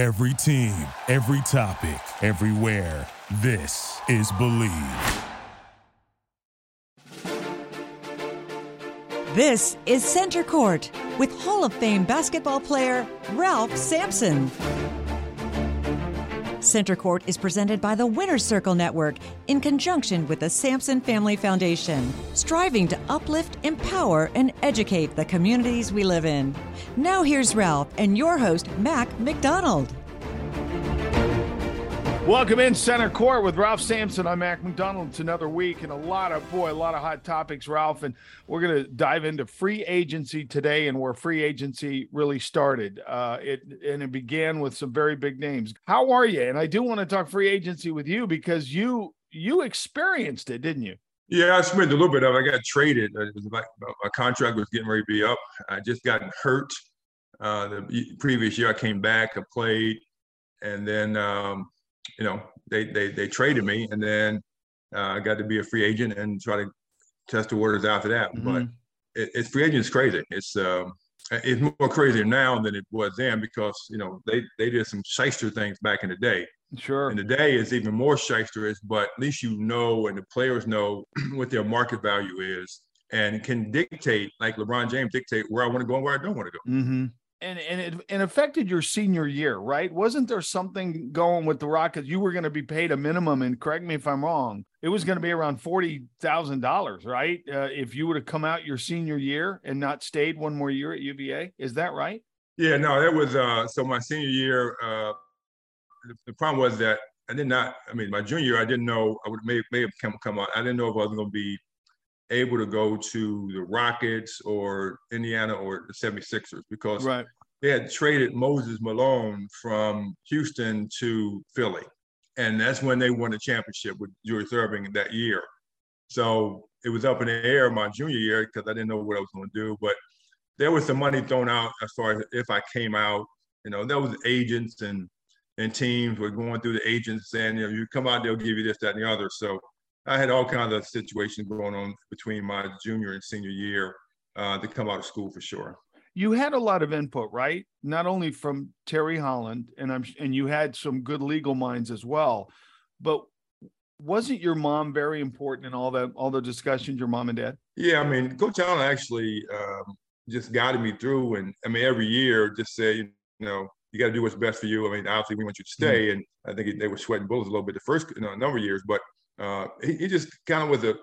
Every team, every topic, everywhere. This is Believe. This is Center Court with Hall of Fame basketball player Ralph Sampson. Center Court is presented by the Winner's Circle Network in conjunction with the Sampson Family Foundation, striving to uplift, empower, and educate the communities we live in. Now here's Ralph and your host, Mac McDonald. Welcome in Center Court with Ralph Sampson. I'm Mac McDonald. It's another week and a lot of boy, a lot of hot topics, Ralph. And we're going to dive into free agency today and where free agency really started. Uh, it and it began with some very big names. How are you? And I do want to talk free agency with you because you you experienced it, didn't you? Yeah, I spent a little bit of. it. I got traded. Like my contract was getting ready to be up. I just got hurt. Uh, the previous year, I came back, I played, and then. Um, you know, they they they traded me, and then uh, I got to be a free agent and try to test the waters after that. Mm-hmm. But it, it's free agent is crazy. It's um, it's more crazier now than it was then because you know they they did some shyster things back in the day. Sure. And today is even more shysterish, but at least you know and the players know what their market value is and can dictate, like LeBron James dictate where I want to go and where I don't want to go. Mm-hmm and and it, and affected your senior year, right? Wasn't there something going with the Rockets? You were going to be paid a minimum, and correct me if I'm wrong. It was going to be around forty thousand dollars, right? Uh, if you would have come out your senior year and not stayed one more year at UVA, is that right? Yeah, no, that was uh, so. My senior year, uh, the, the problem was that I did not. I mean, my junior year, I didn't know I would may may have come come out. I didn't know if I was going to be able to go to the Rockets or Indiana or the 76ers because right. they had traded Moses Malone from Houston to Philly. And that's when they won the championship with Julius Erving that year. So it was up in the air my junior year because I didn't know what I was going to do. But there was some money thrown out as far as if I came out. You know, there was agents and and teams were going through the agents saying, you know, you come out, they'll give you this, that, and the other. So I had all kinds of situations going on between my junior and senior year uh, to come out of school for sure. You had a lot of input, right? Not only from Terry Holland, and I'm and you had some good legal minds as well. But wasn't your mom very important in all that all the discussions? Your mom and dad? Yeah, I mean, Coach Holland actually um, just guided me through, and I mean, every year just say, you know, you got to do what's best for you. I mean, obviously we want you to stay, mm-hmm. and I think they were sweating bullets a little bit the first you know, number of years, but uh, he, he, just kind of was a,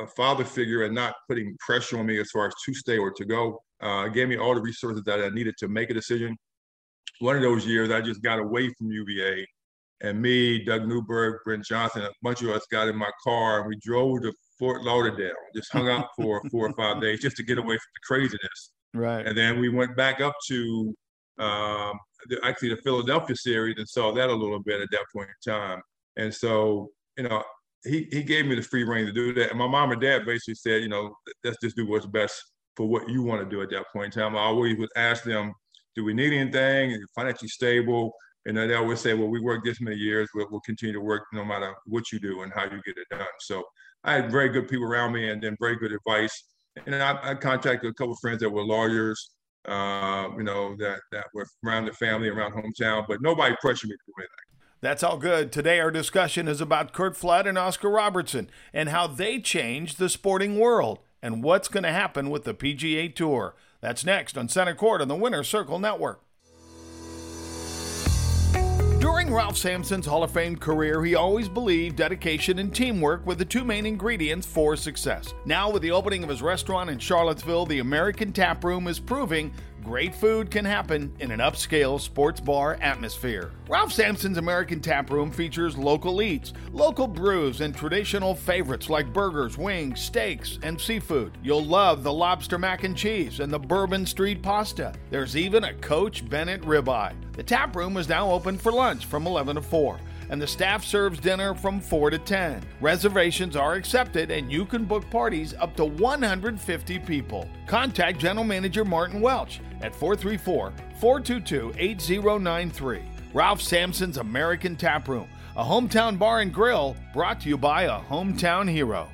a, father figure and not putting pressure on me as far as to stay or to go. Uh, gave me all the resources that I needed to make a decision. One of those years, I just got away from UVA, and me, Doug Newburg, Brent Johnson, a bunch of us got in my car and we drove to Fort Lauderdale. Just hung out for four or five days just to get away from the craziness. Right. And then we went back up to um, the, actually the Philadelphia series and saw that a little bit at that point in time. And so, you know, he he gave me the free reign to do that. And my mom and dad basically said, you know, let's just do what's best for what you want to do at that point in time. I always would ask them, do we need anything? Financially stable? And they always say, well, we work this many years, we'll, we'll continue to work no matter what you do and how you get it done. So I had very good people around me and then very good advice. And I, I contacted a couple of friends that were lawyers, uh, you know, that, that were around the family, around hometown, but nobody pressured me to do anything. That's all good. Today, our discussion is about Curt Flood and Oscar Robertson and how they changed the sporting world and what's going to happen with the PGA Tour. That's next on Center Court on the Winner's Circle Network. During Ralph Sampson's Hall of Fame career, he always believed dedication and teamwork were the two main ingredients for success. Now, with the opening of his restaurant in Charlottesville, the American Tap Room is proving great food can happen in an upscale sports bar atmosphere. Ralph Sampson's American Tap Room features local eats, local brews, and traditional favorites like burgers, wings, steaks, and seafood. You'll love the lobster mac and cheese and the Bourbon Street pasta. There's even a Coach Bennett ribeye. The tap room is now open for lunch from 11 to 4 and the staff serves dinner from 4 to 10. Reservations are accepted and you can book parties up to 150 people. Contact General Manager Martin Welch at 434 422 8093. Ralph Sampson's American Tap Room, a hometown bar and grill brought to you by a hometown hero.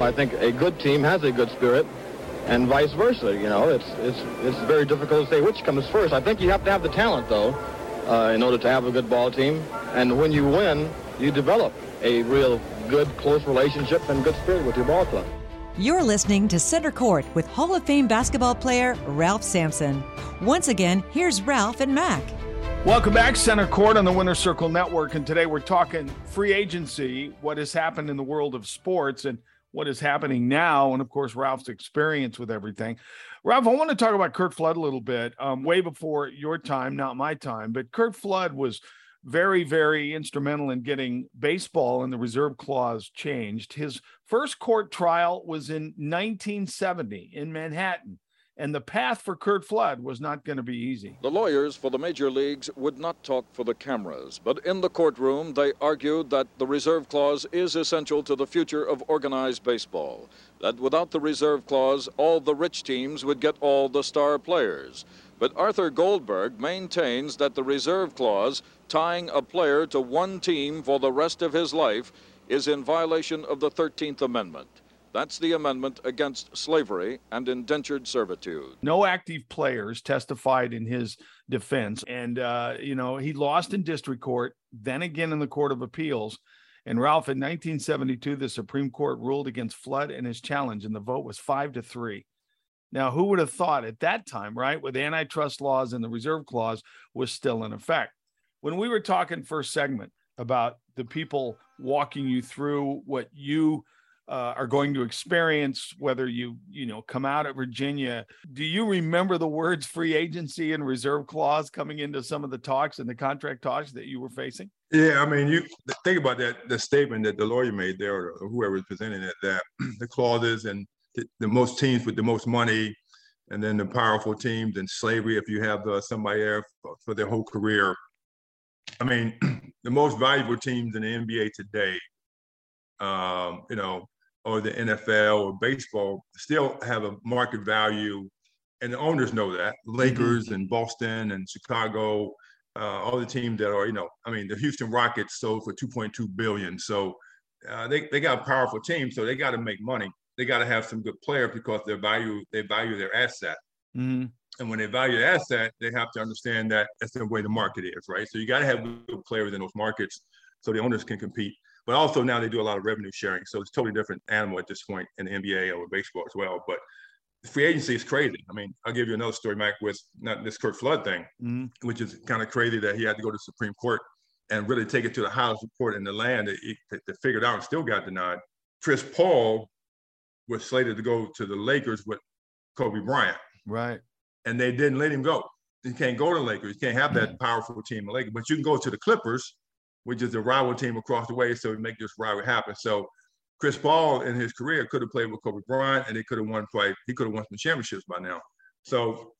I think a good team has a good spirit, and vice versa. You know, it's it's it's very difficult to say which comes first. I think you have to have the talent though, uh, in order to have a good ball team. And when you win, you develop a real good, close relationship and good spirit with your ball club. You're listening to Center Court with Hall of Fame basketball player Ralph Sampson. Once again, here's Ralph and Mac. Welcome back, Center Court on the Winner's Circle Network. And today we're talking free agency, what has happened in the world of sports, and what is happening now. And of course, Ralph's experience with everything. Ralph, I want to talk about Curt Flood a little bit, um, way before your time, not my time, but Curt Flood was very, very instrumental in getting baseball and the reserve clause changed. His first court trial was in 1970 in Manhattan and the path for Curt Flood was not going to be easy. The lawyers for the major leagues would not talk for the cameras, but in the courtroom they argued that the reserve clause is essential to the future of organized baseball. That without the reserve clause, all the rich teams would get all the star players. But Arthur Goldberg maintains that the reserve clause, tying a player to one team for the rest of his life, is in violation of the 13th Amendment. That's the amendment against slavery and indentured servitude. No active players testified in his defense. And, uh, you know, he lost in district court, then again in the Court of Appeals. And Ralph, in 1972, the Supreme Court ruled against Flood and his challenge, and the vote was five to three. Now, who would have thought at that time, right, with antitrust laws and the reserve clause was still in effect? When we were talking first segment about the people walking you through what you uh, are going to experience whether you you know come out of virginia do you remember the words free agency and reserve clause coming into some of the talks and the contract talks that you were facing? Yeah i mean you think about that the statement that the lawyer made there or whoever was presenting it that the clauses and the, the, most teams with the most money and then the powerful teams and slavery if you have uh, somebody there for, for their whole career. I mean the most valuable teams in the nba today um, you know, or the NFL or baseball still have a market value, and the owners know that. Lakers mm-hmm. and Boston and Chicago, uh, all the teams that are, you know, I mean, the Houston Rockets sold for 2.2 billion. So uh, they they got a powerful team, so they got to make money. They got to have some good players because they value they value their asset. Mm-hmm. And when they value the asset, they have to understand that that's the way the market is, right? So you got to have good players in those markets so the owners can compete. But also now they do a lot of revenue sharing, so it's a totally different animal at this point in the NBA or baseball as well. But free agency is crazy. I mean, I'll give you another story, Mike, with not this Curt Flood thing, mm-hmm. which is kind of crazy that he had to go to the Supreme Court and really take it to the highest court in the land to, to figure it out and still got denied. Chris Paul was slated to go to the Lakers with Kobe Bryant. Right. And they didn't let him go. You can't go to the Lakers. You can't have that mm-hmm. powerful team in Lakers, but you can go to the Clippers which is a rival team across the way, so we make this rivalry happen. So Chris Paul in his career could have played with Kobe Bryant and he could have won quite he could have won some championships by now. So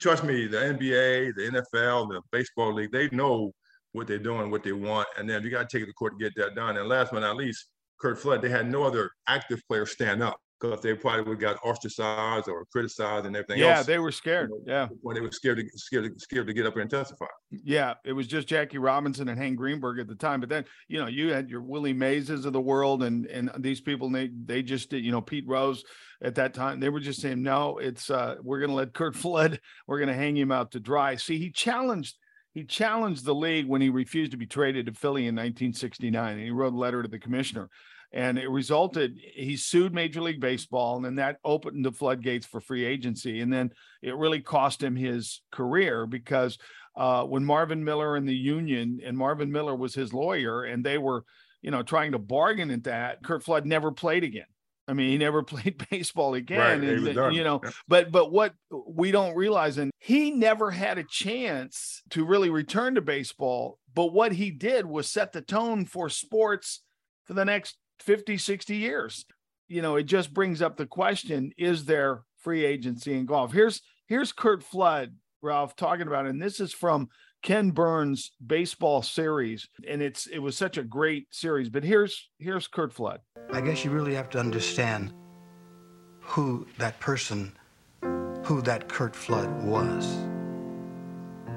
trust me, the NBA, the NFL, the baseball league, they know what they're doing, what they want. And then you got to take it to court to get that done. And last but not least, Curt Flood, they had no other active player stand up because they probably would got ostracized or criticized and everything yeah, else. they were scared. You know, yeah. When they were scared to scared to, scared to get up there and testify. Yeah, it was just Jackie Robinson and Hank Greenberg at the time. But then, you know, you had your Willie Mayses of the world and and these people they they just did, you know, Pete Rose at that time, they were just saying, No, it's uh we're gonna let Curt Flood, we're gonna hang him out to dry. See, he challenged he challenged the league when he refused to be traded to Philly in 1969. And he wrote a letter to the commissioner and it resulted he sued major league baseball and then that opened the floodgates for free agency and then it really cost him his career because uh, when marvin miller and the union and marvin miller was his lawyer and they were you know trying to bargain at that curt flood never played again I mean, he never played baseball again, right, and, you know. Yeah. But but what we don't realize, and he never had a chance to really return to baseball. But what he did was set the tone for sports for the next 50, 60 years. You know, it just brings up the question is there free agency in golf? Here's here's Curt Flood, Ralph, talking about it. And this is from Ken Burns' baseball series. And it's it was such a great series. But here's here's Curt Flood. I guess you really have to understand who that person, who that Curt Flood was.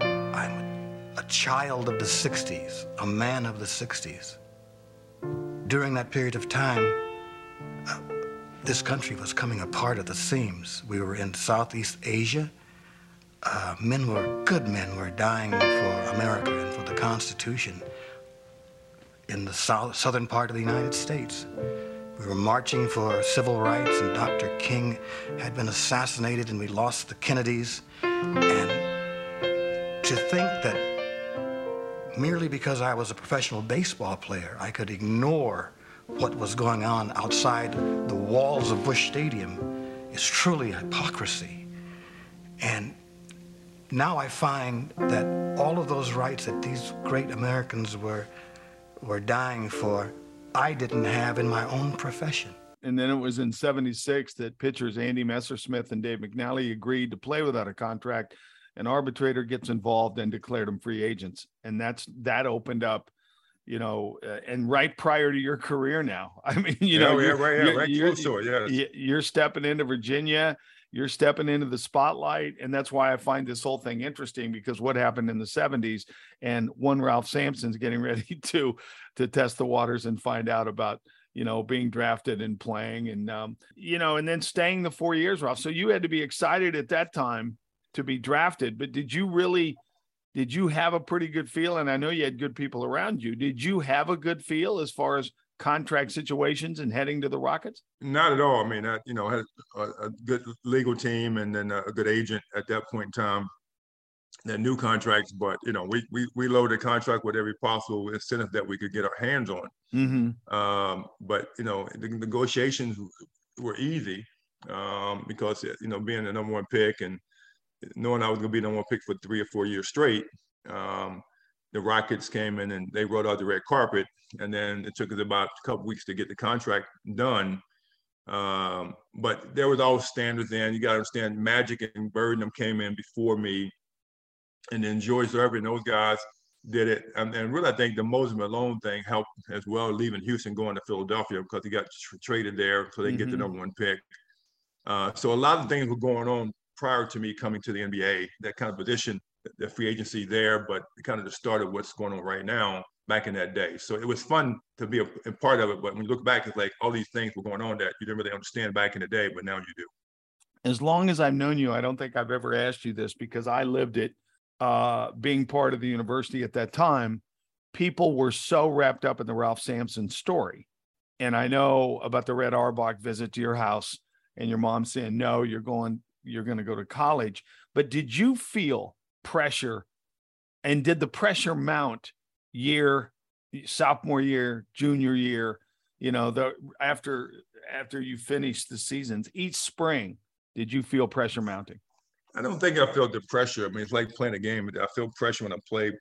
I'm a child of the 60s, a man of the 60s during that period of time, uh, this country was coming apart at the seams. We were in Southeast Asia. Uh, men were, good men were dying for America and for the Constitution in the south, southern part of the United States. We were marching for civil rights, and Dr. King had been assassinated, and we lost the Kennedys. And to think that merely because I was a professional baseball player, I could ignore what was going on outside the walls of Busch Stadium is truly hypocrisy. And now I find that all of those rights that these great Americans were, were dying for, I didn't have in my own profession. And then it was in 76 that pitchers Andy Messersmith and Dave McNally agreed to play without a contract. An arbitrator gets involved and declared them free agents. And that's that opened up you know, uh, and right prior to your career now. I mean, you yeah, know, yeah, right, yeah, you're, right you're, it, yeah. You're stepping into Virginia, you're stepping into the spotlight, and that's why I find this whole thing interesting because what happened in the '70s, and one Ralph Sampson's getting ready to to test the waters and find out about you know being drafted and playing, and um, you know, and then staying the four years, Ralph. So you had to be excited at that time to be drafted, but did you really? did you have a pretty good feel? And I know you had good people around you. Did you have a good feel as far as contract situations and heading to the Rockets? Not at all. I mean, I, you know, had a, a good legal team and then a good agent at that point in time that new contracts, but you know, we we we loaded contract with every possible incentive that we could get our hands on. Mm-hmm. Um, but you know, the negotiations were easy um, because you know being the number one pick and knowing I was going to be the number one pick for three or four years straight, um, the Rockets came in and they rolled out the red carpet. And then it took us about a couple weeks to get the contract done. Um, but there was always standards then. You got to understand Magic and Bird them came in before me. And then George Gervin, those guys did it. And, and, really, I think the Moses Malone thing helped as well, leaving Houston, going to Philadelphia because he got tra- traded there so they mm-hmm. get the mm-hmm. number one pick. Uh, so a lot of things were going on prior to me coming to the NBA, that kind of position, the free agency there, but kind of the start of what's going on right now back in that day. So it was fun to be a, a, part of it. But when you look back, it's like all these things were going on that you didn't really understand back in the day, but now you do. As long as I've known you, I don't think I've ever asked you this because I lived it uh, being part of the university at that time. People were so wrapped up in the Ralph Sampson story. And I know about the Red Auerbach visit to your house and your mom saying, no, you're going you're going to go to college. But did you feel pressure and did the pressure mount year, sophomore year, junior year, you know, the after after you finished the seasons each spring, did you feel pressure mounting? I don't think I felt the pressure. I mean, it's like playing a game. I feel pressure when I play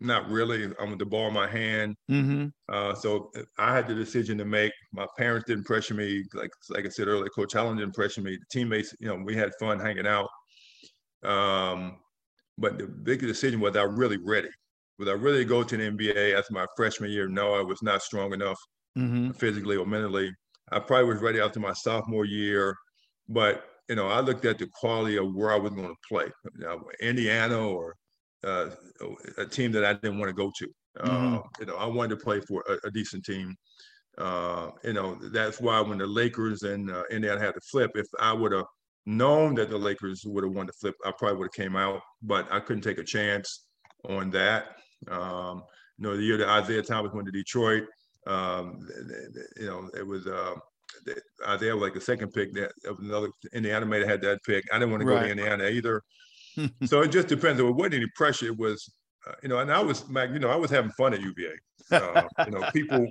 not really. I'm with the ball in my hand. Mm-hmm. Uh, so I had the decision to make. My parents didn't pressure me. Like like I said earlier, Coach Holland didn't pressure me. The teammates, you know, we had fun hanging out. Um, but the big decision was I really ready. Was I really go to the NBA after my freshman year? No, I was not strong enough mm-hmm. physically or mentally. I probably was ready after my sophomore year, but you know, I looked at the quality of where I was going to play, you know, Indiana or uh, a team that I didn't want to go to. Mm-hmm. Uh, you know, I wanted to play for a, a decent team. Uh, you know, that's why when the Lakers and uh, Indiana had to flip, if I would have known that the Lakers would have won the flip, I probably would have came out. But I couldn't take a chance on that. Um, you know, the year that Isiah Thomas went to Detroit, um, you know, it was uh, Isiah was like the second pick. That another Indiana may have had that pick. I didn't want to go right. to Indiana either so it just depends. There wasn't any pressure. It was, uh, you know, and I was, Mac, you know, I was having fun at UVA. Uh, you know, people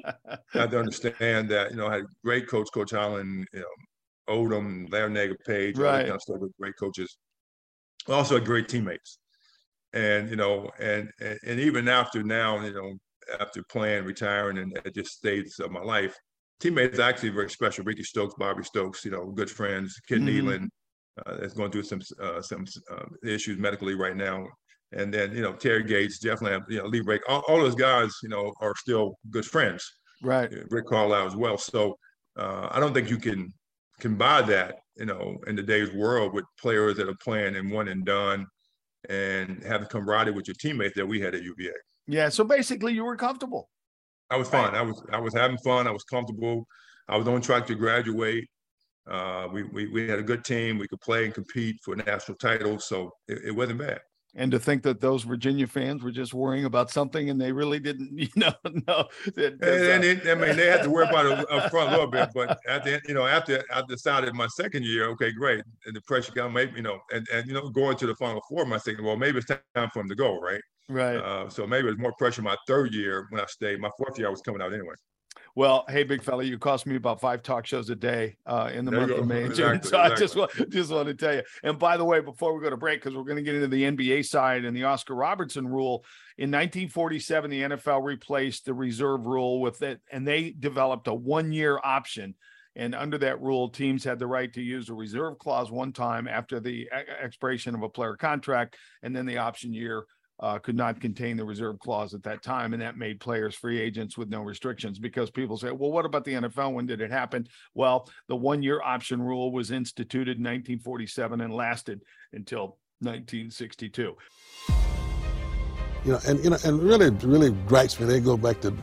had to understand that, you know, I had great coach, Coach Holland, you know, Odom, Larranaga Page, right. all that kind of stuff with great coaches. Also had great teammates. And, you know, and, and, and even after now, you know, after playing, retiring, and at just states of my life, teammates actually very special. Ricky Stokes, Bobby Stokes, you know, good friends. Kid mm-hmm. Nealon, uh, that's going through some uh, some uh, issues medically right now. And then you know Terry Gates, Jeff have, you know Lee Rake, all, all, those guys you know are still good friends. Right. Rick Carlisle as well. So uh, I don't think you can can buy that you know in today's world with players that are playing and one and done and have the camaraderie with your teammates that we had at UVA. Yeah. So basically, you were comfortable. I was fine. I was I was having fun. I was comfortable. I was on track to graduate. Uh, we, we, we had a good team. We could play and compete for national titles, so it, it wasn't bad and to think that those Virginia fans were just worrying about something and they really didn't, you know, know. That, and, and uh, I mean, they had to worry about it up front a little bit, but at the you know, after I decided my second year, okay, great, and the pressure got maybe, you know, and, and you know, going to the Final Four, my second, well, maybe it's time for him to go, right? Right. Uh, so maybe it was more pressure my third year when I stayed. My fourth year, I was coming out anyway. Well, hey, big fella, you cost me about five talk shows a day uh, in the there month of May. Exactly, so exactly. I just want just want to tell you. And by the way, before we go to break, because we're going to get into the NBA side and the Oscar Robertson rule in 1947, the NFL replaced the reserve rule with it, and they developed a one-year option. And under that rule, teams had the right to use a reserve clause one time after the expiration of a player contract, and then the option year uh, could not contain the reserve clause at that time, and that made players free agents with no restrictions. Because people say, "Well, what about the NFL? When did it happen?" Well, the one-year option rule was instituted in 1947 and lasted until 1962. You know, and you know, and really, really gripes me. They go back to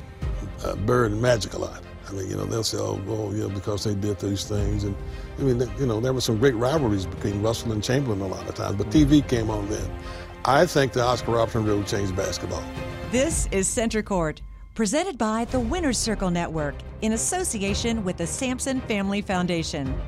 uh, Bird and Magic a lot. I mean, you know, they'll say, "Oh, well, know, because they did these things," and I mean, you know, there were some great rivalries between Russell and Chamberlain a lot of times, but TV came on then. I think the Oscar Robertson rule changed basketball. This is Center Court, presented by the Winners Circle Network in association with the Sampson Family Foundation.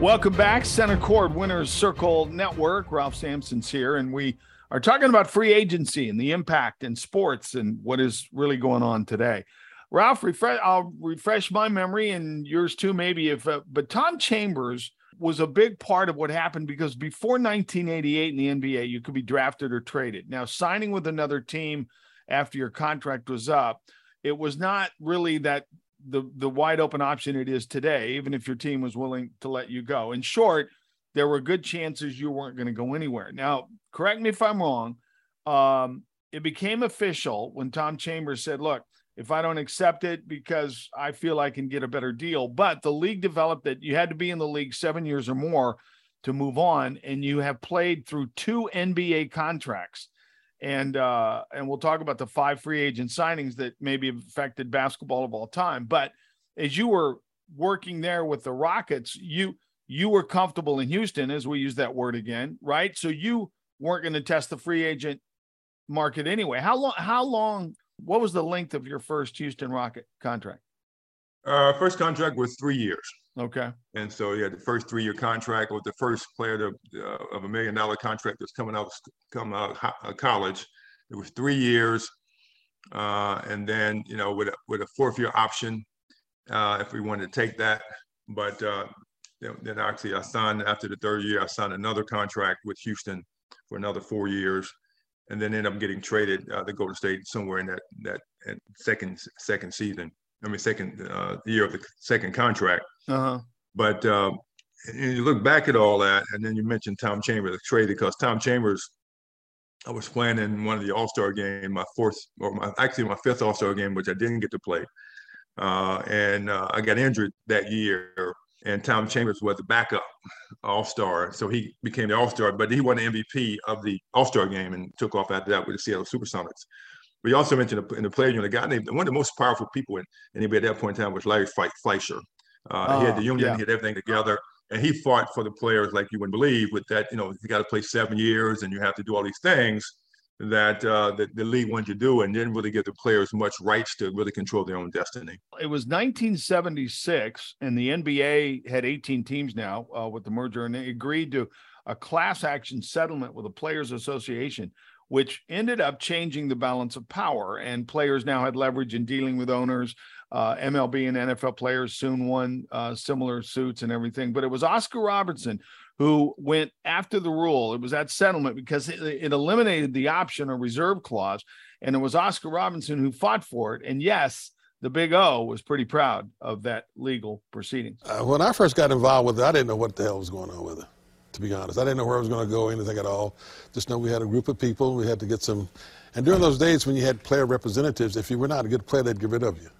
Welcome back, Center Court Winners Circle Network. Ralph Sampson's here, and we are talking about free agency and the impact in sports and what is really going on today. Ralph, refresh, I'll refresh my memory and yours too, maybe. If uh, but Tom Chambers was a big part of what happened because before 1988 in the NBA, you could be drafted or traded. Now, signing with another team after your contract was up, it was not really that the the wide open option it is today, even if your team was willing to let you go. In short, there were good chances you weren't going to go anywhere. Now, correct me if I'm wrong. Um, it became official when Tom Chambers said, "Look, if I don't accept it because I feel I can get a better deal. But the league developed that you had to be in the league seven years or more to move on, and you have played through two NBA contracts. And uh, and we'll talk about the five free agent signings that maybe affected basketball of all time. But as you were working there with the Rockets, you you were comfortable in Houston, as we use that word again, right? So you weren't going to test the free agent market anyway. How long? How long what was the length of your first Houston Rocket contract? Uh, first contract was three years. Okay. And so yeah, the first three-year contract was the first player to, uh, of a million dollar contract that's coming out coming out of uh, college. It was three years, uh, and then you know with a, with a fourth-year option uh, if we wanted to take that. But uh, then actually, I signed after the third year. I signed another contract with Houston for another four years and then end up getting traded uh, to Golden State somewhere in that that second second season. I mean, second uh, year of the second contract. Uh-huh. But uh, you look back at all that, and then you mentioned Tom Chambers, traded because Tom Chambers, I was playing in one of the All Star game, my fourth or my actually my fifth All Star game, which I didn't get to play, uh, and uh, I got injured that year and Tom Chambers was the backup All Star, so he became the All Star. But he won the MVP of the All Star game and took off after that with the Seattle SuperSonics. We also mentioned in the player unit, a guy named one of the most powerful people in NBA at that point in time was Larry Fleisher. Uh, oh, he had the union, yeah. he had everything together, and he fought for the players like you wouldn't believe. With that, you know, you got to play seven years and you have to do all these things that uh, the, the league wanted to do and didn't really give the players much rights to really control their own destiny. It was 1976, and the NBA had 18 teams now uh, with the merger, and they agreed to a class action settlement with the Players Association, which ended up changing the balance of power. And players now had leverage in dealing with owners. Uh, MLB and NFL players soon won uh, similar suits and everything. But it was Oscar Robertson who went after the rule. It was that settlement because it, it, eliminated the option or reserve clause. And it was Oscar Robertson who fought for it. And yes, the Big O was pretty proud of that legal proceeding. Uh, when I first got involved with it, I didn't know what the hell was going on with it, to be honest. I didn't know where I was going to go, anything at all. Just know we had a group of people. We had to get some. And during those days when you had player representatives, if you were not a good player, they'd get rid of you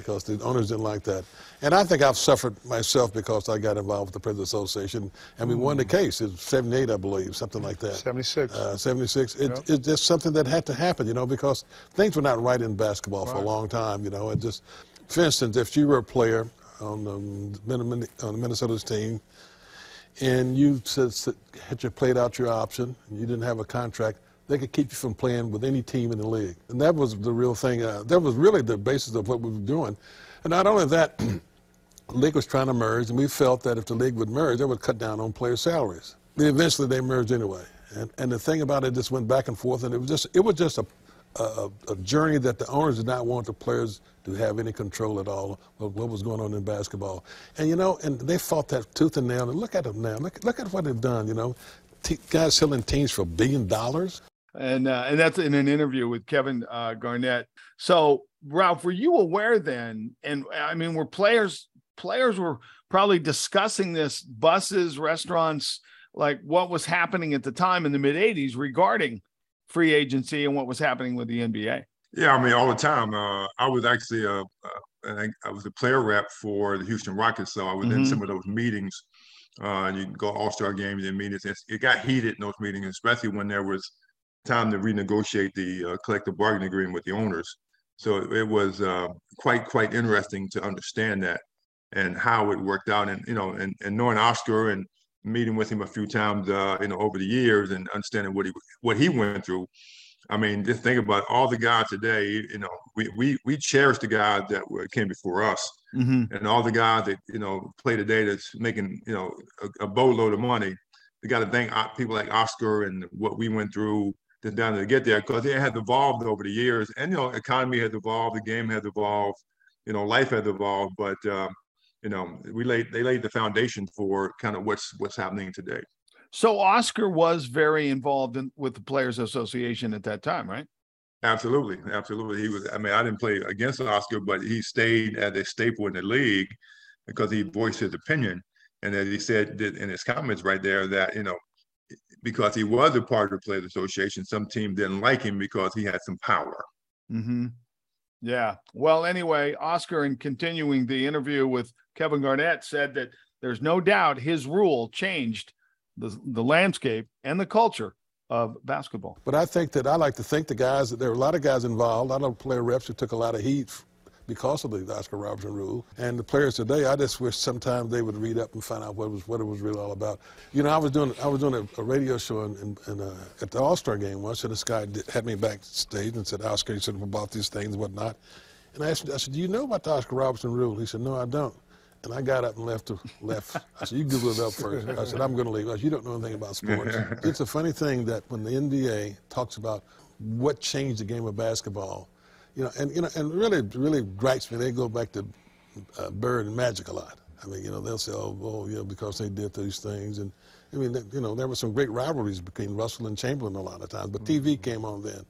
because the owners didn't like that. And I think I've suffered myself because I got involved with the President Association, and we mm. won the mm. case. It was 78, I believe, something like that. 76. Uh, 76. It, yep. It's just something that had to happen, you know, because things were not right in basketball right. for a long time, you know. And just, for instance, if you were a player on the, on the Minnesota's team, and you said, had you played out your option, and you didn't have a contract, they could keep you from playing with any team in the league. And that was the real thing. Uh, that was really the basis of what we were doing. And not only that, the league was trying to merge, and we felt that if the league would merge, they would cut down on player salaries. And eventually, they merged anyway. And, and the thing about it just went back and forth, and it was just it was just a, a, a journey that the owners did not want the players to have any control at all of what was going on in basketball. And you know, and they fought that tooth and nail. And look at them now. Look, look at what they've done. You know, T- guys selling teams for a billion dollars. And uh, and that's in an interview with Kevin uh, Garnett. So Ralph, were you aware then? And I mean, were players players were probably discussing this buses, restaurants, like what was happening at the time in the mid 80s regarding free agency and what was happening with the NBA. Yeah, I mean, all the time. Uh, I was actually a, uh, I was a player rep for the Houston Rockets, so I was mm-hmm. in some of those meetings. Uh, and you go All Star games and meetings. It got heated in those meetings, especially when there was time to renegotiate the uh, collective bargaining agreement with the owners. So it was uh, quite quite interesting to understand that and how it worked out, and you know, and, and knowing Oscar and meeting with him a few times, uh, you know, over the years and understanding what he what he went through. I mean, just think about all the guys today. You know, we we we cherish the guys that came before us, mm-hmm. and all the guys that you know play today that's making you know a, a boatload of money. You got to thank uh, people like Oscar and what we went through to down to get there because it has evolved over the years, and you know, economy has evolved, the game has evolved, you know, life has evolved, but. Uh, you know, we laid they laid the foundation for kind of what's what's happening today. So Oscar was very involved in, with the Players Association at that time, right? Absolutely, absolutely. He was. I mean, I didn't play against Oscar, but he stayed as a staple in the league because he voiced his opinion, and as he said in his comments right there that you know because he was a part of the Players Association, some team didn't like him because he had some power. Mm-hmm. Yeah. Well, anyway, Oscar, in continuing the interview with Kevin Garnett, said that there's no doubt his rule changed the, the landscape and the culture of basketball. But I think that I like to think the guys that there were a lot of guys involved, a lot of player reps who took a lot of heat because of the Oscar Robertson rule. And the players today, I just wish sometimes they would read up and find out what it was what it was really all about. You know, I was doing I was doing a, a radio show in, in, in uh, at the All Star game once, and this guy did, had me backstage and said, "Oscar, you said about these things and whatnot." And I asked, I said, "Do you know about the Oscar Robertson rule?" He said, "No, I don't." And I got up and left. left. I said, "You Google it up first. I said, "I'm going to leave." I said, "You don't know anything about sports." it's a funny thing that when the NBA talks about what changed the game of basketball, you know, and you know, and really, really gripes me. They go back to uh, Bird and Magic a lot. I mean, you know, they'll say, "Oh, well, yeah, because they did these things," and I mean, you know, there were some great rivalries between Russell and Chamberlain a lot of times, but TV mm-hmm. came on then.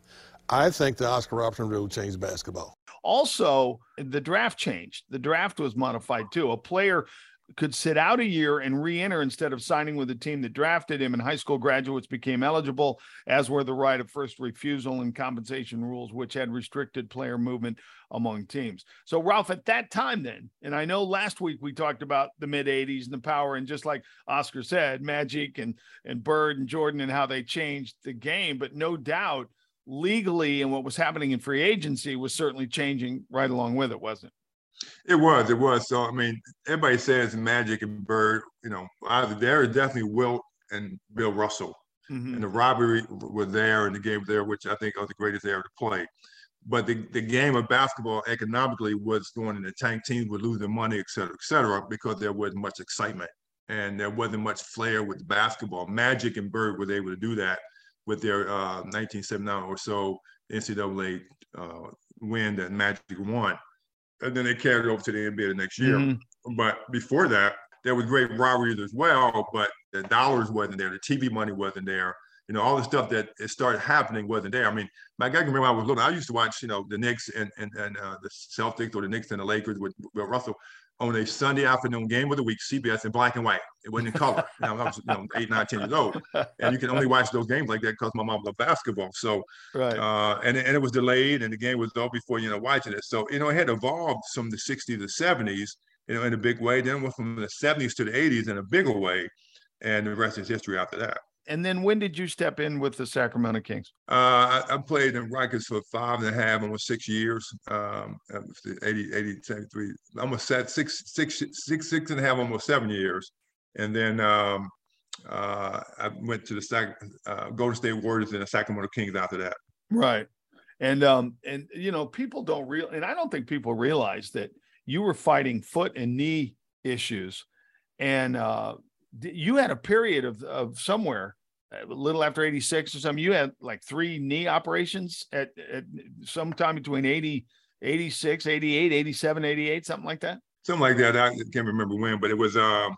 I think the Oscar Robertson rule changed basketball. Also, the draft changed. The draft was modified too. A player could sit out a year and re-enter instead of signing with the team that drafted him and high school graduates became eligible as were the right of first refusal and compensation rules which had restricted player movement among teams so ralph at that time then and i know last week we talked about the mid 80s and the power and just like oscar said magic and and bird and jordan and how they changed the game but no doubt legally and what was happening in free agency was certainly changing right along with it wasn't it it was, it was. So I mean, everybody says Magic and Bird. You know, either there is definitely Wilt and Bill Russell, mm-hmm. and the robbery were there, and the game there, which I think was the greatest era to play. But the, the game of basketball economically was going in the tank. Teams were losing money, et cetera, et cetera, because there wasn't much excitement and there wasn't much flair with basketball. Magic and Bird was able to do that with their uh, 1979 or so NCAA uh, win that Magic won and then they carried over to the NBA the next year. Mm-hmm. But before that, there was great rivalries as well, but the dollars wasn't there, the TV money wasn't there. You know, all the stuff that it started happening wasn't there. I mean, I can remember I was little. I used to watch, you know, the Knicks and and, and uh, the Celtics or the Knicks and the Lakers with, with Russell on a Sunday afternoon game of the week, CBS in black and white. It wasn't in color. you know, I was you know, eight, nine, ten years old, and you can only watch those games like that because my mom loved basketball. So, right. uh, and and it was delayed, and the game was over before you know watching it. So you know, it had evolved from the '60s to '70s, you know, in a big way. Then went from the '70s to the '80s in a bigger way, and the rest is history after that. And then when did you step in with the Sacramento Kings? Uh, I, I, played in Rockets for five and a half, almost six years. Um, 80, 80, 73, almost set six, six, six, six and a half, almost seven years. And then um, uh, I went to the Sac- uh, Golden State Warriors and the Sacramento Kings after that. Right. And um and you know people don't real and I don't think people realize that you were fighting foot and knee issues and uh you had a period of of somewhere a little after 86 or something you had like three knee operations at, at sometime between 80 86 88 87 88 something like that something like that i can't remember when but it was um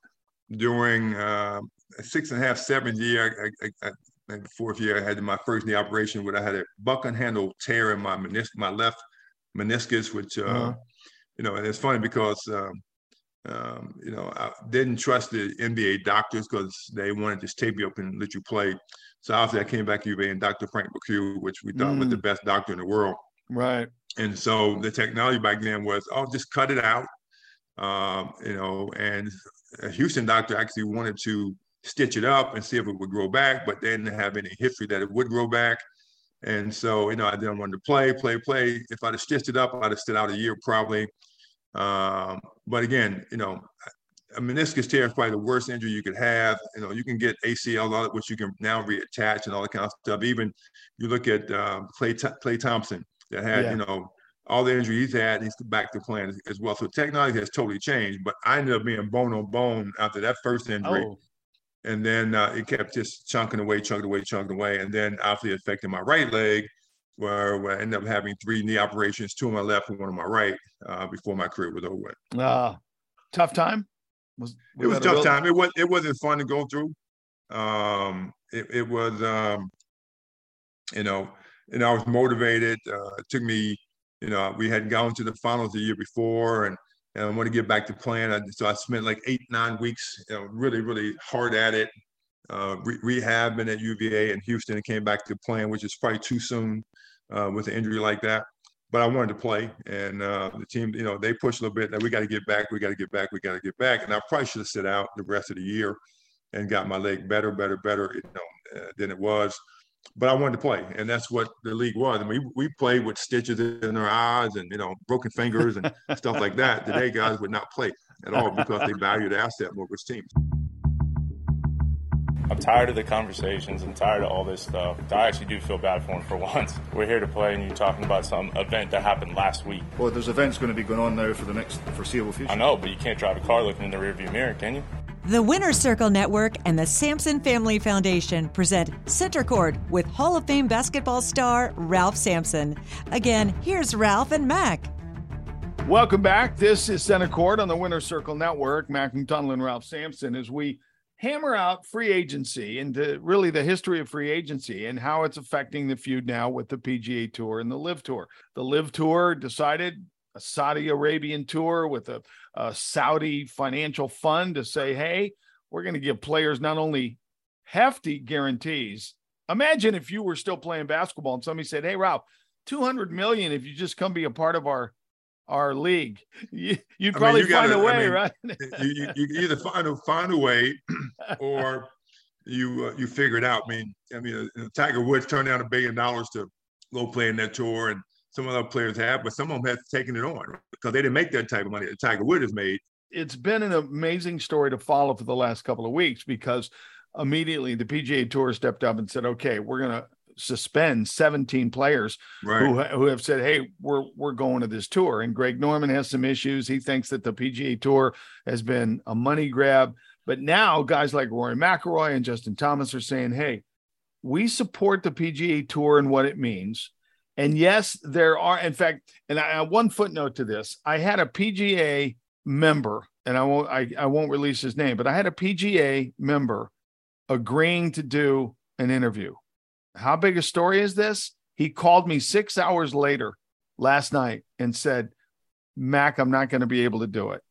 during uh six and a half seven year I, I, I, the fourth year i had my first knee operation where i had a bucket handle tear in my meniscus my left meniscus which uh, uh-huh. you know and it's funny because um, um, you know, I didn't trust the NBA doctors because they wanted to tape you up and let you play. So after I came back to UVA and Dr. Frank McCue, which we thought mm. was the mm. best doctor in the world. Right. And so the technology back then was, oh, just cut it out. Um, you know, and a Houston doctor actually wanted to stitch it up and see if it would grow back, but they didn't have any history that it would grow back. And so, you know, I didn't want to play, play, play. If I'd have stitched it up, I'd have stood out a year probably. Um, but again, you know, a meniscus tear is probably the worst injury you could have. You know, you can get ACL, which you can now reattach and all that kind of stuff. Even you look at um, Klay, Klay Thompson that had, yeah. you know, all the injury he's had, he's back to playing as well. So technology has totally changed. But I ended up being bone on bone after that first injury. Oh. And then uh, it kept just chunking away, chunking away, chunking away. And then obviously affecting my right leg where, I ended up having three knee operations, two on my left and one on my right, uh, before my career was over. Uh, tough time. Was, was it was a tough real... time. It was it wasn't fun to go through. Um, it, it was um, you know, and I was motivated. Uh, it took me, you know, we had gone to the finals the year before, and and I want to get back to playing. I, so I spent like eight nine weeks, you know, really really hard at it, uh, re- rehabbing at UVA and Houston, and came back to playing, which is probably too soon uh, with an injury like that. But I wanted to play, and uh, the team, you know, they pushed a little bit. That we got to get back, we got to get back, we got to get back. And I probably should have sit out the rest of the year and got my leg better, better, better, you know, uh, than it was. But I wanted to play, and that's what the league was. I mean, we, played with stitches in our eyes and you know broken fingers and stuff like that. Today, guys would not play at all because they value the asset more with teams. I'm tired of the conversations. I'm tired of all this stuff. I actually do feel bad for him for once. We're here to play, and you're talking about some event that happened last week. Well, there's events going to be going on now for the next foreseeable future. I know, but you can't drive a car looking in the rearview mirror, can you? The Winner's Circle Network and the Sampson Family Foundation present Center Court with Hall of Fame basketball star Ralph Sampson. Again, here's Ralph and Mac. Welcome back. This is Center Court on the Winner's Circle Network. Mac McDonald and Ralph Sampson as we hammer out free agency and really the history of free agency and how it's affecting the feud now with the PGA Tour and the LIV Tour. The LIV Tour decided a Saudi Arabian tour with a, a Saudi financial fund to say, hey, we're going to give players not only hefty guarantees. Imagine if you were still playing basketball and somebody said, hey, Ralph, 200 million if you just come be a part of our our league. You, would probably mean, you find gotta, a way, I mean, right? you, you, you, either find a find a way, or you uh, you figure it out. I mean, I mean, uh, Tiger Woods turned down a billion dollars to go play in that tour, and some other players have, but some of them have taken it on because they didn't make that type of money that Tiger Woods has made. It's been an amazing story to follow for the last couple of weeks because immediately the PGA Tour stepped up and said, "Okay, we're gonna suspend 17 players right. who, who have said, "Hey, we're we're going to this tour." And Greg Norman has some issues. He thinks that the PGA Tour has been a money grab. But now guys like Rory McIlroy and Justin Thomas are saying, "Hey, we support the PGA Tour and what it means." And yes, there are, in fact, and I, one footnote to this: I had a PGA member, and I won't I, I won't release his name, but I had a PGA member agreeing to do an interview how big a story is this? He called me six hours later last night and said, Mac, I'm not going to be able to do it.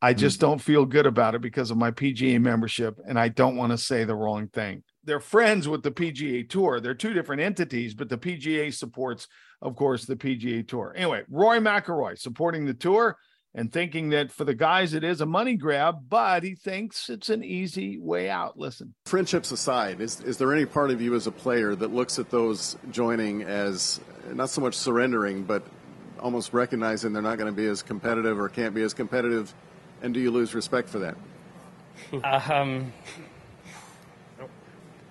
I hmm. just don't feel good about it because of my PGA membership, and I don't want to say the wrong thing. They're friends with the PGA Tour. They're two different entities, but the PGA supports, of course, the PGA Tour. Anyway, Rory McIlroy supporting the tour and thinking that for the guys it is a money grab, but he thinks it's an easy way out. Listen. Friendships aside, is is there any part of you as a player that looks at those joining as not so much surrendering, but almost recognizing they're not going to be as competitive or can't be as competitive, and do you lose respect for that? um,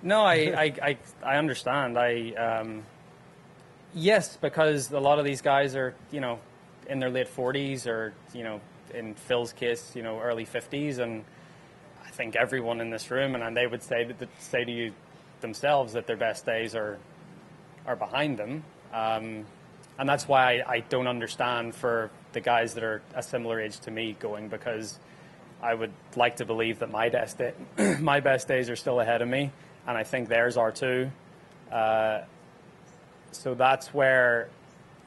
no, I, I, I, I understand. I um, yes, because a lot of these guys are you know in their late 40s or you know in Phil's case you know early 50s and I think everyone in this room and, they would say say to you themselves that their best days are are behind them. Um, and that's why I, I, don't understand for the guys that are a similar age to me going because I would like to believe that my best day, my best days are still ahead of me and I think theirs are too. Uh, so that's where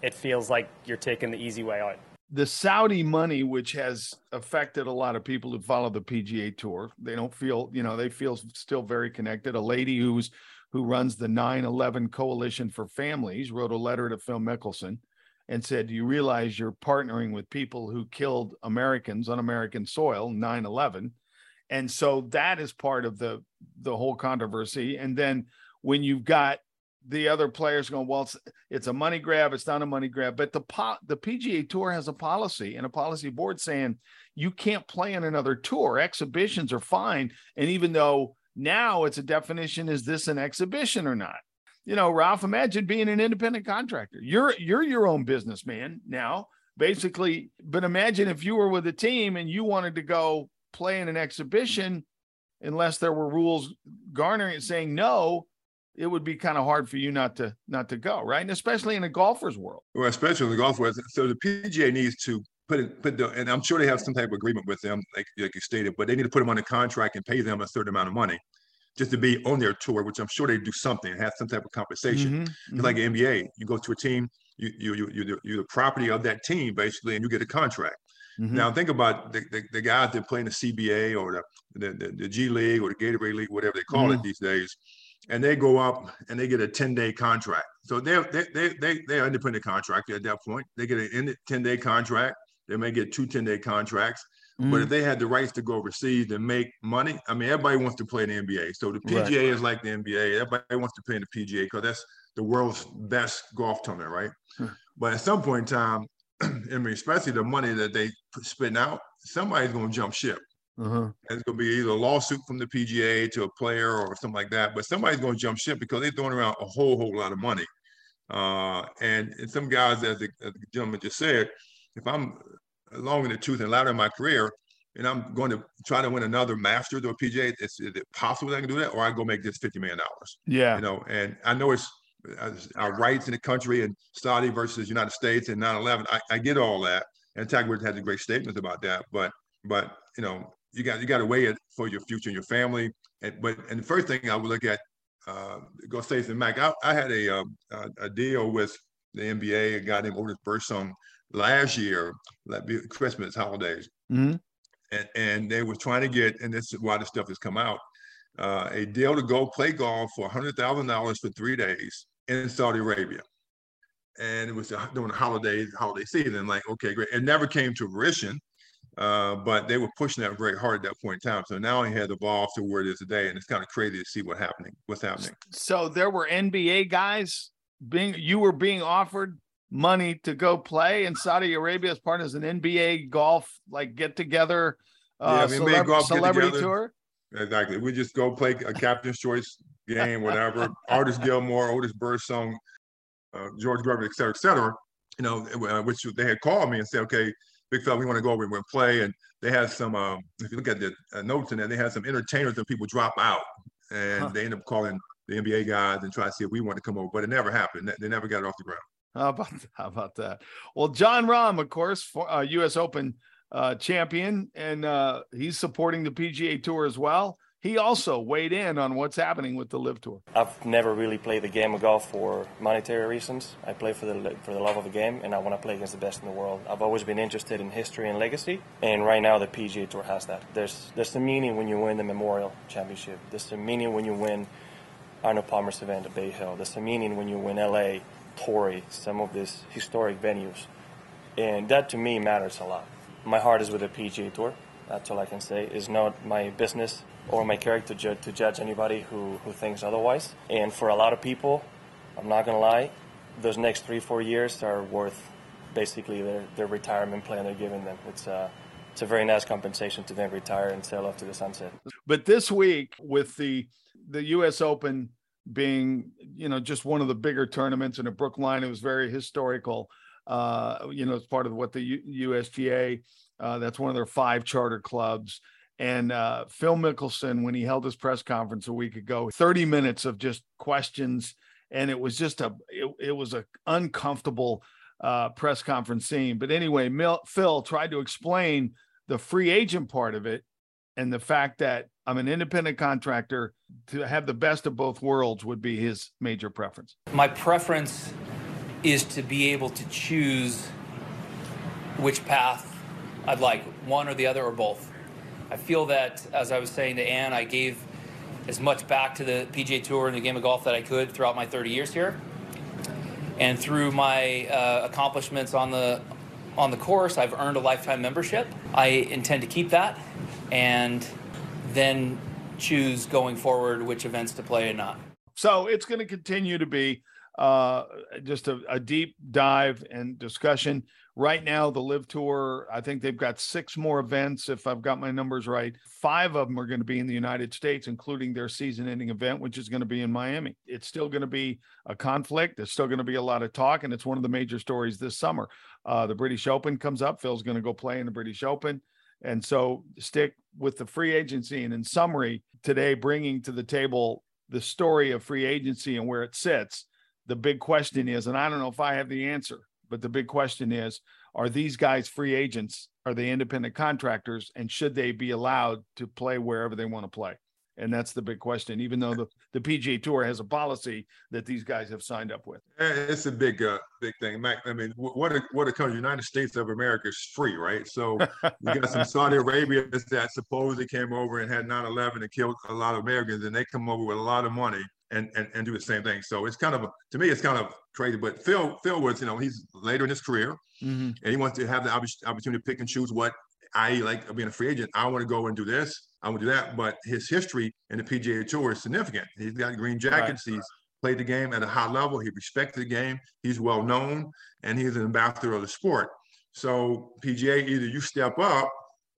it feels like you're taking the easy way out. The Saudi money, which has affected a lot of people who follow the PGA Tour, they don't feel, you know, they feel still very connected. A lady who's who runs the 9/11 Coalition for Families wrote a letter to Phil Mickelson and said, "Do you realize you're partnering with people who killed Americans on American soil 9/11?" And so that is part of the the whole controversy. And then when you've got the other players going, well, it's, it's a money grab. It's not a money grab. But the po- the PGA Tour has a policy and a policy board saying you can't play on another tour. Exhibitions are fine. And even though now it's a definition, is this an exhibition or not? You know, Ralph, imagine being an independent contractor. You're you're your own businessman now, basically. But imagine if you were with a team and you wanted to go play in an exhibition, unless there were rules garnering saying no, it would be kind of hard for you not to not to go, right? And especially in a golfer's world. Well, especially in the golf world. So the PGA needs to put it put the, and I'm sure they have some type of agreement with them, like like you stated, but they need to put them on a contract and pay them a certain amount of money just to be on their tour, which I'm sure they do something, and have some type of compensation. Mm-hmm, mm-hmm. Like NBA, you go to a team, you you you you you're the property of that team basically, and you get a contract. Mm-hmm. Now think about the, the, the, guys that play in the CBA or the, the, the, the G League or the Gatorade League, whatever they call it mm-hmm. these days and they go up and they get a 10 day contract. So they're, they, they, they, they're independent contractor at that point. They get a 10 day contract. They may get two 10 day contracts. Mm. But if they had the rights to go overseas and make money, I mean, everybody wants to play in the NBA. So the PGA right. is like the NBA. Everybody wants to play in the PGA because that's the world's best golf tournament, right? Hmm. But at some point in time, I mean, especially the money that they spend out, somebody's going to jump ship. Uh-huh. It's going to be either a lawsuit from the PGA to a player or something like that. But somebody's going to jump ship because they're throwing around a whole, whole lot of money. Uh, and, and some guys, as the, as the, gentleman just said, if I'm long in the tooth and latter in my career, and I'm going to try to win another Master Masters or PGA, is, is it possible that I can do that, or I go make this fifty million dollars? Yeah, you know. And I know it's our rights in the country and Saudi versus United States and 9/11. I, I get all that, and Tiger Woods has a great statements about that. But but you know, you got you got to weigh it for your future and your family. And but and the first thing I would look at, uh, go say to Mac. I, I had a, um, a, a deal with the NBA, a guy named Otis Birdsong last year, Christmas holidays, mm-hmm. and and they were trying to get, and this is why this stuff has come out, uh, a deal to go play golf for hundred thousand dollars for three days in Saudi Arabia. And it was during the holidays, holiday season. Like, okay, great. It never came to fruition uh, but they were pushing that very hard at that point in time. So now he had evolved to where it is today, and it's kind of crazy to see what happening, what's happening. So there were NBA guys being you were being offered money to go play in Saudi Arabia as part of an NBA golf like get together, uh, yeah, celeb- golf celebrity tour. Exactly. We just go play a captain's choice game, whatever. Artis Gilmore, Otis Birdsong, uh, George Gervin, et cetera, et cetera. You know, uh, which they had called me and said, okay, big fella, we want to go over and play. And they had some, um, if you look at the uh, notes in there, they had some entertainers and people drop out. And huh. they end up calling the NBA guys and try to see if we want to come over. But it never happened. They never got it off the ground. How about, how about that? Well, Jon Rahm, of course, for, uh, U.S. Open uh, champion, and uh, he's supporting the PGA Tour as well he also weighed in on what's happening with the LIV Tour. I've never really played the game of golf for monetary reasons. I play for the for the love of the game, and I want to play against the best in the world. I've always been interested in history and legacy, and right now the PGA Tour has that. There's there's a meaning when you win the Memorial Championship. There's a meaning when you win Arnold Palmer's event at Bay Hill. There's a meaning when you win LA, Torrey, some of these historic venues, and that to me matters a lot. my heart is with the PGA Tour. That's all I can say. It's not my business or my character ju- to judge anybody who, who thinks otherwise. And for a lot of people, I'm not gonna lie, those next three, four years are worth basically their, their retirement plan they're giving them. It's a, it's a very nice compensation to then retire and sail off to the sunset. But this week, with the the U.S. Open being, you know, just one of the bigger tournaments, and at Brookline, it was very historical. Uh, you know, it's part of what the U- USGA. Uh, that's one of their five charter clubs. And uh, Phil Mickelson, when he held his press conference a week ago, 30 minutes of just questions, and it was just a it, it was a uncomfortable uh, press conference scene. But anyway, Mil- Phil tried to explain the free agent part of it and the fact that I'm an independent contractor to have the best of both worlds would be his major preference. My preference is to be able to choose which path I'd like, one or the other or both. I feel that, as I was saying to Ann, I gave as much back to the PGA Tour and the game of golf that I could throughout my 30 years here. And through my uh, accomplishments on the on the course, I've earned a lifetime membership. I intend to keep that, and then choose going forward which events to play and not. So it's going to continue to be uh, just a, a, deep dive and discussion. Right now, the LIV Tour, I think they've got six more events, if I've got my numbers right. Five of them are going to be in the United States, including their season ending event, which is going to be in Miami. It's still going to be a conflict. There's still going to be a lot of talk, and it's one of the major stories this summer. Uh, the British Open comes up. Phil's going to go play in the British Open. And so stick with the free agency. And in summary, today, bringing to the table the story of free agency and where it sits the big question is, and I don't know if I have the answer, but the big question is, are these guys free agents? Are they independent contractors? And should they be allowed to play wherever they want to play? And that's the big question, even though the, the PGA Tour has a policy that these guys have signed up with. It's a big, uh, big thing, Mac. I mean, what a, what a country, United States of America is free, right? So you got some Saudi Arabia that supposedly came over and had 9/11 and killed a lot of Americans, and they come over with a lot of money and, and and do the same thing. So it's kind of to me, it's kind of crazy. But Phil, Phil was, you know, he's later in his career, mm-hmm. and he wants to have the opportunity to pick and choose what I like being a free agent. I want to go and do this. I want to do that. But his history in the PGA Tour is significant. He's got green jackets. Right. He's played the game at a high level. He respected the game. He's well known, and he's an ambassador of the sport. So PGA, either you step up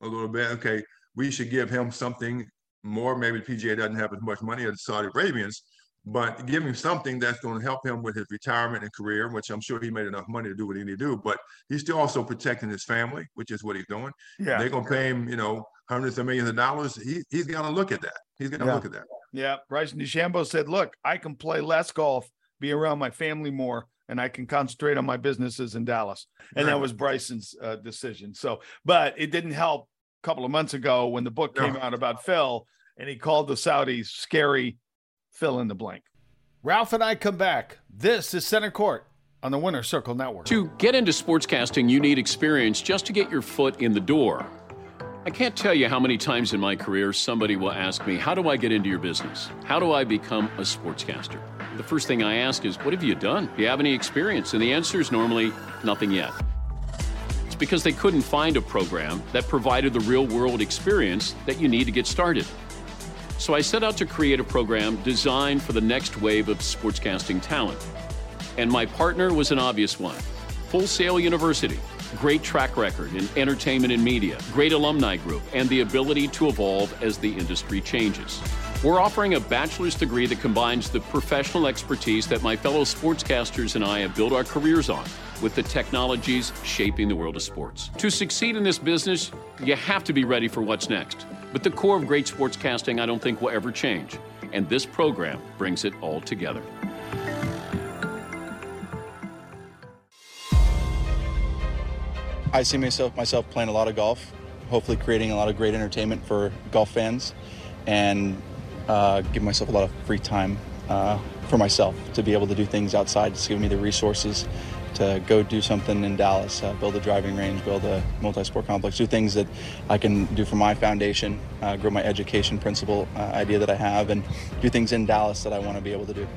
a little bit. Okay, we should give him something more. Maybe PGA doesn't have as much money as the Saudi Arabians, but give him something that's going to help him with his retirement and career, which I'm sure he made enough money to do what he need to do. But he's still also protecting his family, which is what he's doing. Yeah. They're going to pay him, you know, hundreds of millions of dollars. He, he's going to look at that. He's going to yeah. look at that. Yeah. Bryson DeChambeau said, look, I can play less golf, be around my family more, and I can concentrate on my businesses in Dallas. And right. that was Bryson's uh, decision. So, but it didn't help a couple of months ago when the book came no. out about Phil and he called the Saudis scary fill in the blank. Ralph and I come back. This is Center Court on the Winner Circle Network. To get into sportscasting, you need experience just to get your foot in the door. I can't tell you how many times in my career somebody will ask me, How do I get into your business? How do I become a sportscaster? The first thing I ask is, What have you done? Do you have any experience? And the answer is normally, Nothing yet. It's because they couldn't find a program that provided the real world experience that you need to get started. So I set out to create a program designed for the next wave of sportscasting talent. And my partner was an obvious one Full Sail University. Great track record in entertainment and media, great alumni group, and the ability to evolve as the industry changes. We're offering a bachelor's degree that combines the professional expertise that my fellow sportscasters and I have built our careers on with the technologies shaping the world of sports. To succeed in this business, you have to be ready for what's next. But the core of great sportscasting, I don't think will ever change. And this program brings it all together. I see myself myself playing a lot of golf, hopefully creating a lot of great entertainment for golf fans, and uh, give myself a lot of free time uh, for myself to be able to do things outside. Just give me the resources to go do something in Dallas, uh, build a driving range, build a multi-sport complex, do things that I can do for my foundation, uh, grow my education principle uh, idea that I have, and do things in Dallas that I want to be able to do.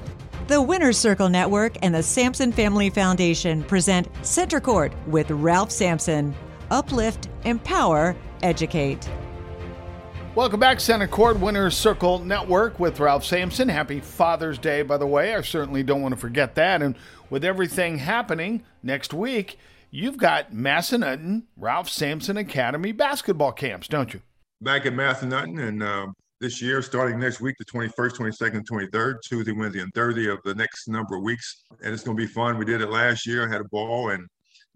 The Winner's Circle Network and the Sampson Family Foundation present Center Court with Ralph Sampson, uplift, empower, educate. Welcome back, Center Court Winners Circle Network with Ralph Sampson. Happy Father's Day, by the way. I certainly don't want to forget that. And with everything happening next week, you've got Massanutten Ralph Sampson Academy basketball camps, don't you? Back at Massanutten, and uh, this year, starting next week, the 21st, 22nd, 23rd, Tuesday, Wednesday, and Thursday of the next number of weeks. And it's going to be fun. We did it last year, had a ball, and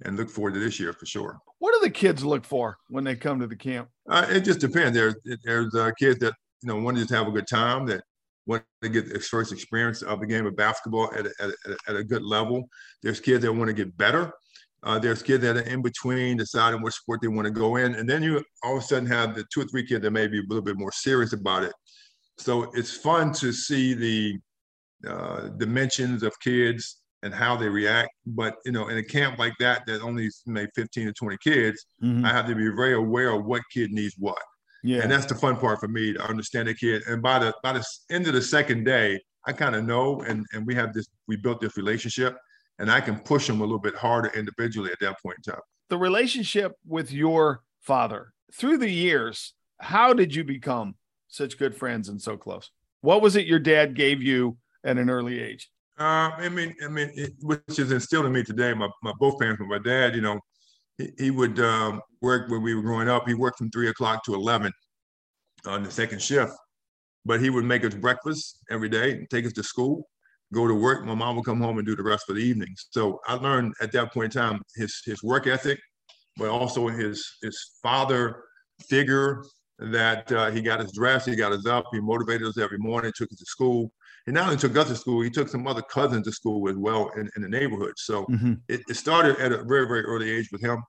and look forward to this year for sure. What do the kids look for when they come to the camp? Uh, it just depends. There's there's uh, kids that you know want to just have a good time, that want to get their first experience of the game of basketball at a, at a, at a good level. There's kids that want to get better. Uh, there's kids that are in between deciding which sport they want to go in, and then you all of a sudden have the two or three kids that may be a little bit more serious about it. So it's fun to see the uh, dimensions of kids and how they react. But you know, in a camp like that, that only maybe 15 to 20 kids, mm-hmm. I have to be very aware of what kid needs what. Yeah. And that's the fun part for me to understand the kid. And by the by the end of the second day, I kind of know and and we have this we built this relationship and I can push them a little bit harder individually at that point in time. The relationship with your father through the years, how did you become such good friends and so close? What was it your dad gave you at an early age? Uh, I mean, I mean, it, which is instilled in me today. My, my both parents, my dad, you know, he, he would um, work when we were growing up. He worked from three o'clock to eleven on the second shift, but he would make us breakfast every day take us to school, go to work. My mom would come home and do the rest for the evenings. So I learned at that point in time his his work ethic, but also his his father figure that uh, he got us dressed, he got us up, he motivated us every morning, took us to school he not only took us to school, he took some other cousins to school as well in, in the neighborhood. So mm-hmm. it, it, started at a very, very early age with him.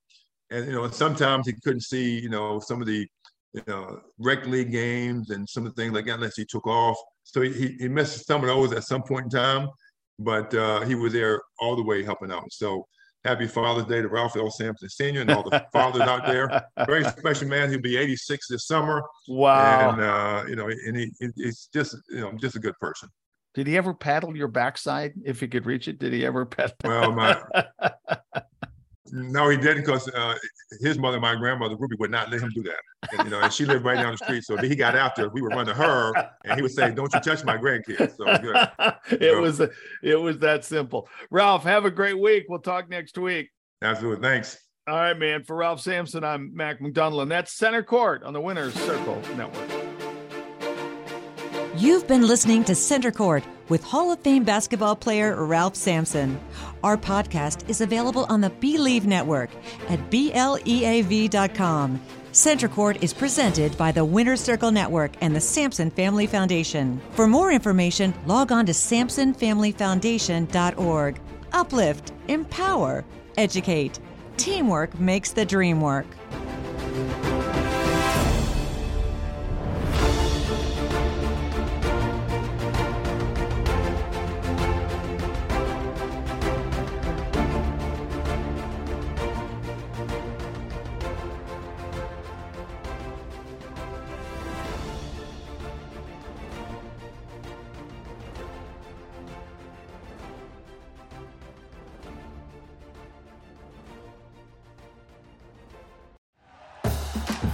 And, you know, sometimes he couldn't see, you know, some of the, you know, rec league games and some of the things like that unless he took off. So he, he missed some of those at some point in time, but uh, he was there all the way helping out. So happy Father's Day to Ralph L. Sampson Sr. and all the fathers out there. Very special man. He'll be 86 this summer. Wow. And, uh, you know, and he, he's just, you know, just a good person. Did he ever paddle your backside if he could reach it? Did he ever paddle? Well, my no, he didn't because uh, his mother, my grandmother Ruby, would not let him do that. And, you know, and she lived right down the street. So if he got out there, we would run to her, and he would say, "Don't you touch my grandkids." So it know. was it was that simple. Ralph, have a great week. We'll talk next week. Absolutely. Thanks. All right, man. For Ralph Sampson, I'm Mac McDonald, and that's Center Court on the Winners Circle Network. You've been listening to Center Court with Hall of Fame basketball player Ralph Sampson. Our podcast is available on the Bleav Network at BLEAV.com. Center Court is presented by the Winner's Circle Network and the Sampson Family Foundation. For more information, log on to SampsonFamilyFoundation.org. Uplift, empower, educate. Teamwork makes the dream work.